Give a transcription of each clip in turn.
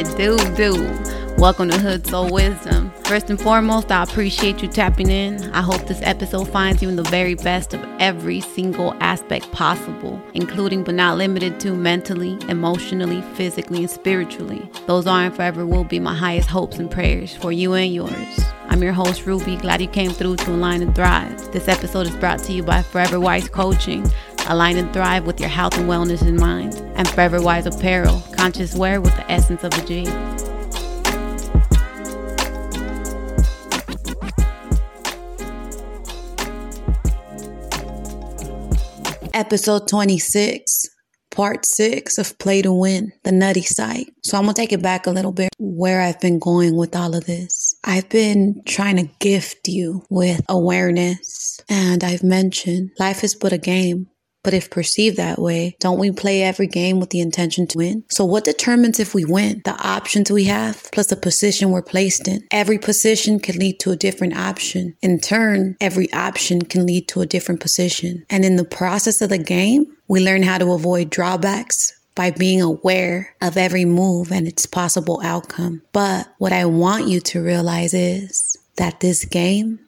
It do, do? Welcome to Hood Soul Wisdom. First and foremost, I appreciate you tapping in. I hope this episode finds you in the very best of every single aspect possible, including but not limited to mentally, emotionally, physically, and spiritually. Those are and forever will be my highest hopes and prayers for you and yours. I'm your host, Ruby. Glad you came through to Align and Thrive. This episode is brought to you by Forever Wise Coaching. Align and thrive with your health and wellness in mind. And Forever Wise Apparel, conscious wear with the essence of a G. Episode 26, part six of Play to Win, the nutty psych. So I'm gonna take it back a little bit where I've been going with all of this. I've been trying to gift you with awareness, and I've mentioned life is but a game. But if perceived that way, don't we play every game with the intention to win? So what determines if we win? The options we have plus the position we're placed in. Every position can lead to a different option. In turn, every option can lead to a different position. And in the process of the game, we learn how to avoid drawbacks by being aware of every move and its possible outcome. But what I want you to realize is that this game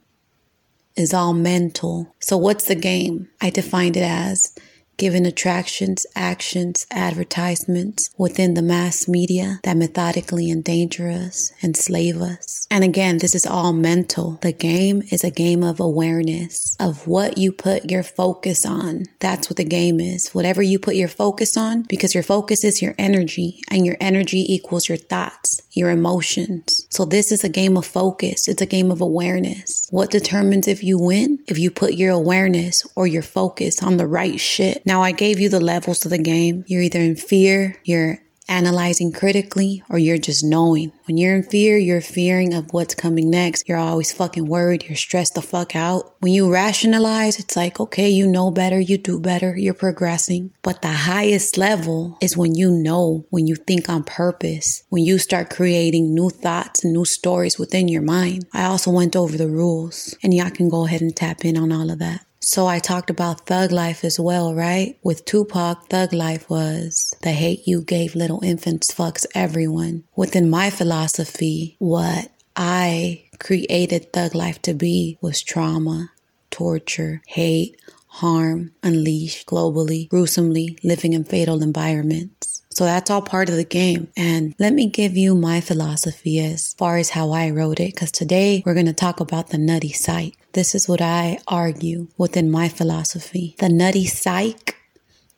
is all mental. So, what's the game? I defined it as given attractions, actions, advertisements within the mass media that methodically endanger us, enslave us. And again, this is all mental. The game is a game of awareness of what you put your focus on. That's what the game is. Whatever you put your focus on, because your focus is your energy and your energy equals your thoughts, your emotions. So this is a game of focus. It's a game of awareness. What determines if you win? If you put your awareness or your focus on the right shit. Now, I gave you the levels of the game. You're either in fear, you're analyzing critically, or you're just knowing. When you're in fear, you're fearing of what's coming next. You're always fucking worried. You're stressed the fuck out. When you rationalize, it's like, okay, you know better, you do better, you're progressing. But the highest level is when you know, when you think on purpose, when you start creating new thoughts and new stories within your mind. I also went over the rules, and y'all can go ahead and tap in on all of that. So I talked about thug life as well, right? With Tupac, thug life was the hate you gave little infants fucks everyone. Within my philosophy, what I created thug life to be was trauma, torture, hate, harm, unleashed globally, gruesomely, living in fatal environments. So that's all part of the game. And let me give you my philosophy as far as how I wrote it, because today we're going to talk about the nutty psych. This is what I argue within my philosophy. The nutty psych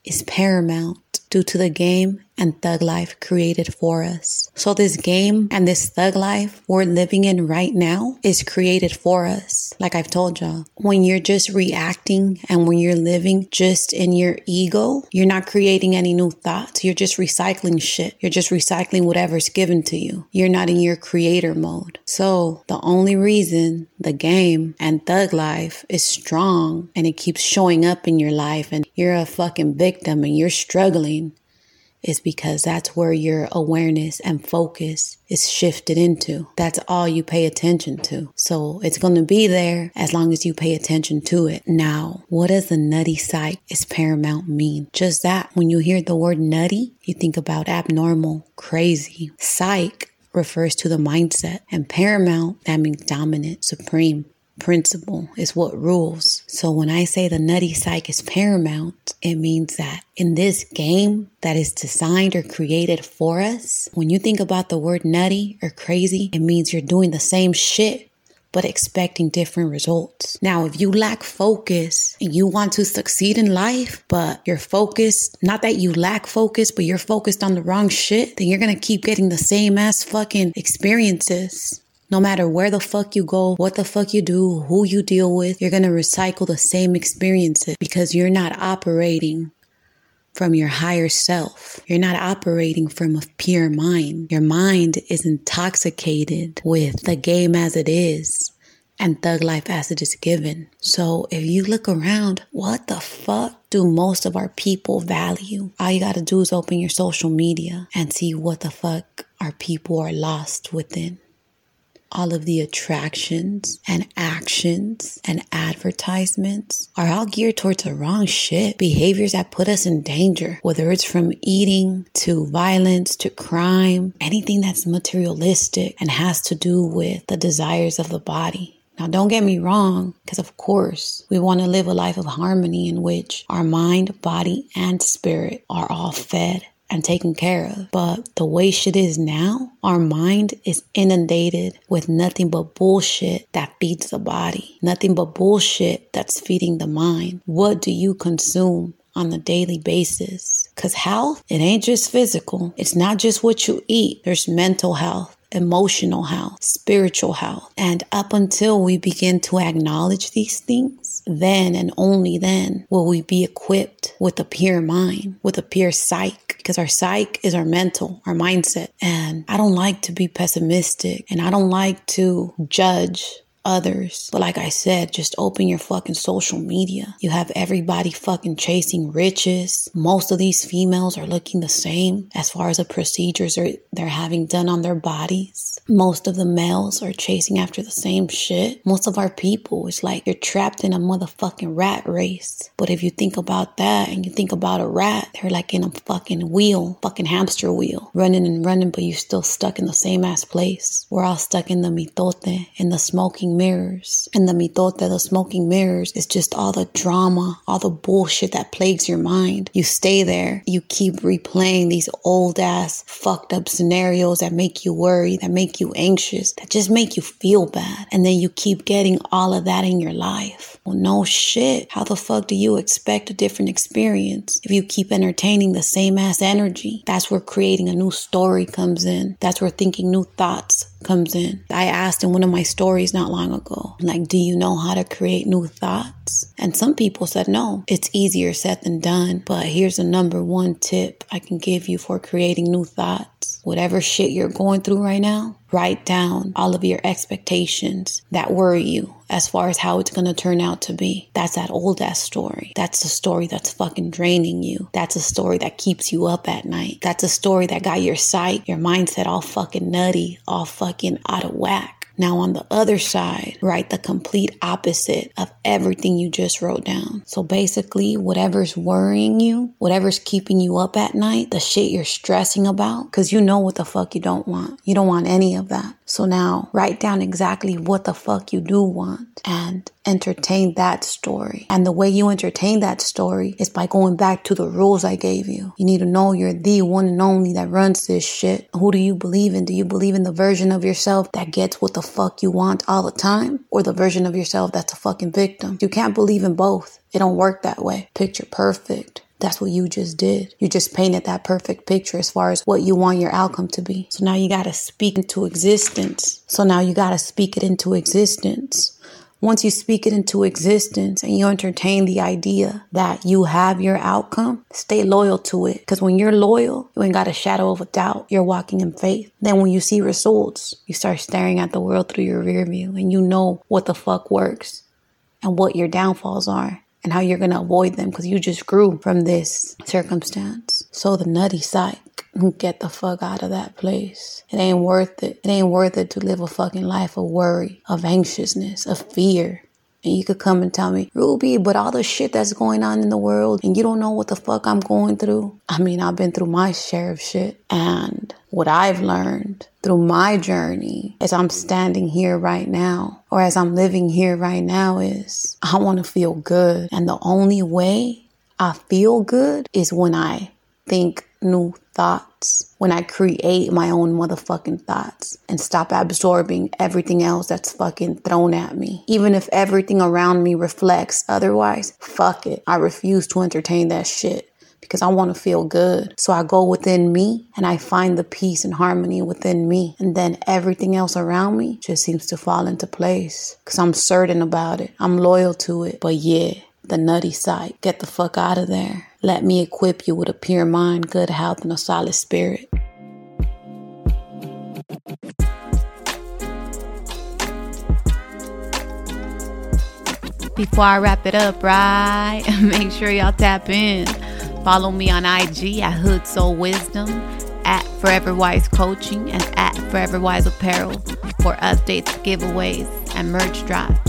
is paramount due to the game and thug life created for us. So this game and this thug life we're living in right now is created for us. Like I've told y'all, when you're just reacting and when you're living just in your ego, you're not creating any new thoughts. You're just recycling shit. You're just recycling whatever's given to you. You're not in your creator mode. So the only reason the game and thug life is strong and it keeps showing up in your life and you're a fucking victim and you're struggling is because that's where your awareness and focus is shifted into. That's all you pay attention to. So it's going to be there as long as you pay attention to it. Now, what does the nutty psych is paramount mean? Just that when you hear the word nutty, you think about abnormal, crazy. Psych refers to the mindset and paramount, that means dominant, supreme principle is what rules. So when I say the nutty psych is paramount, it means that in this game that is designed or created for us, when you think about the word nutty or crazy, it means you're doing the same shit but expecting different results. Now, if you lack focus and you want to succeed in life, but you're focused, not that you lack focus, but you're focused on the wrong shit, then you're gonna keep getting the same ass fucking experiences. No matter where the fuck you go, what the fuck you do, who you deal with, you're gonna recycle the same experiences because you're not operating from your higher self. You're not operating from a pure mind. Your mind is intoxicated with the game as it is and thug life as it is given. So if you look around, what the fuck do most of our people value? All you gotta do is open your social media and see what the fuck our people are lost within. All of the attractions and actions and advertisements are all geared towards the wrong shit. Behaviors that put us in danger, whether it's from eating to violence to crime, anything that's materialistic and has to do with the desires of the body. Now, don't get me wrong, because of course, we want to live a life of harmony in which our mind, body, and spirit are all fed and taken care of. But the way shit is now, our mind is inundated with nothing but bullshit that feeds the body, nothing but bullshit that's feeding the mind. What do you consume? On a daily basis. Cause health, it ain't just physical. It's not just what you eat. There's mental health emotional health, spiritual health. And up until we begin to acknowledge these things, then and only then will we be equipped with a pure mind, with a pure psyche, because our psyche is our mental, our mindset. And I don't like to be pessimistic and I don't like to judge others. But like I said, just open your fucking social media. You have everybody fucking chasing riches. Most of these females are looking the same as far as the procedures are, they're having done on their bodies. Most of the males are chasing after the same shit. Most of our people, it's like you're trapped in a motherfucking rat race. But if you think about that and you think about a rat, they're like in a fucking wheel, fucking hamster wheel, running and running, but you're still stuck in the same ass place. We're all stuck in the mitote, in the smoking mirrors. And the mitote, the smoking mirrors, is just all the drama, all the bullshit that plagues your mind. You stay there, you keep replaying these old ass, fucked up scenarios that make you worry, that make you anxious, that just make you feel bad. And then you keep getting all of that in your life. Well, no shit. How the fuck do you expect a different experience if you keep entertaining the same ass energy? That's where creating a new story comes in. That's where thinking new thoughts comes in. I asked in one of my stories not long ago, like, do you know how to create new thoughts? And some people said, no, it's easier said than done. But here's a number one tip I can give you for creating new thoughts. Whatever shit you're going through right now, write down all of your expectations that worry you as far as how it's going to turn out to be. That's that old ass story. That's a story that's fucking draining you. That's a story that keeps you up at night. That's a story that got your sight, your mindset all fucking nutty, all fucking out of whack. Now, on the other side, write the complete opposite of everything you just wrote down. So basically, whatever's worrying you, whatever's keeping you up at night, the shit you're stressing about, because you know what the fuck you don't want. You don't want any of that. So now write down exactly what the fuck you do want and entertain that story. And the way you entertain that story is by going back to the rules I gave you. You need to know you're the one and only that runs this shit. Who do you believe in? Do you believe in the version of yourself that gets what the fuck you want all the time? Or the version of yourself that's a fucking victim? You can't believe in both. It don't work that way. Picture perfect. That's what you just did. You just painted that perfect picture as far as what you want your outcome to be. So now you got to speak into existence. So now you got to speak it into existence. Once you speak it into existence and you entertain the idea that you have your outcome, stay loyal to it. Because when you're loyal, you ain't got a shadow of a doubt. You're walking in faith. Then when you see results, you start staring at the world through your rear view and you know what the fuck works and what your downfalls are and how you're going to avoid them because you just grew from this circumstance. So the nutty psych, get the fuck out of that place. It ain't worth it. It ain't worth it to live a fucking life of worry, of anxiousness, of fear. And you could come and tell me, Ruby, but all the shit that's going on in the world and you don't know what the fuck I'm going through. I mean, I've been through my share of shit. And what I've learned through my journey as I'm standing here right now or as I'm living here right now is I want to feel good. And the only way I feel good is when I think new thoughts, when I create my own motherfucking thoughts and stop absorbing everything else that's fucking thrown at me. Even if everything around me reflects otherwise, fuck it. I refuse to entertain that shit because I want to feel good. So I go within me and I find the peace and harmony within me. And then everything else around me just seems to fall into place because I'm certain about it. I'm loyal to it. But yeah, the nutty side, get the fuck out of there. Let me equip you with a pure mind, good health, and a solid spirit. Before I wrap it up, right? Make sure y'all tap in. Follow me on IG at Hood Soul Wisdom, at Forever Wise Coaching, and at Forever Wise Apparel. for updates, giveaways, and merch drops.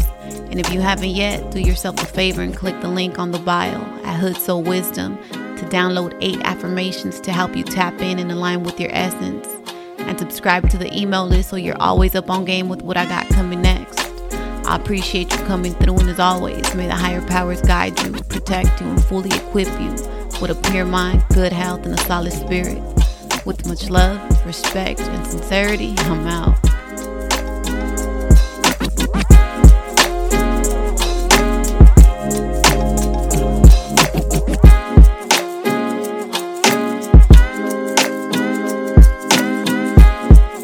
And if you haven't yet, do yourself a favor and click the link on the bio at Hood Soul Wisdom to download eight affirmations to help you tap in and align with your essence. And subscribe to the email list so you're always up on game with what I got coming next. I appreciate you coming through, and as always, may the higher powers guide you, protect you, and fully equip you with a pure mind, good health, and a solid spirit. With much love, respect, and sincerity, I'm out.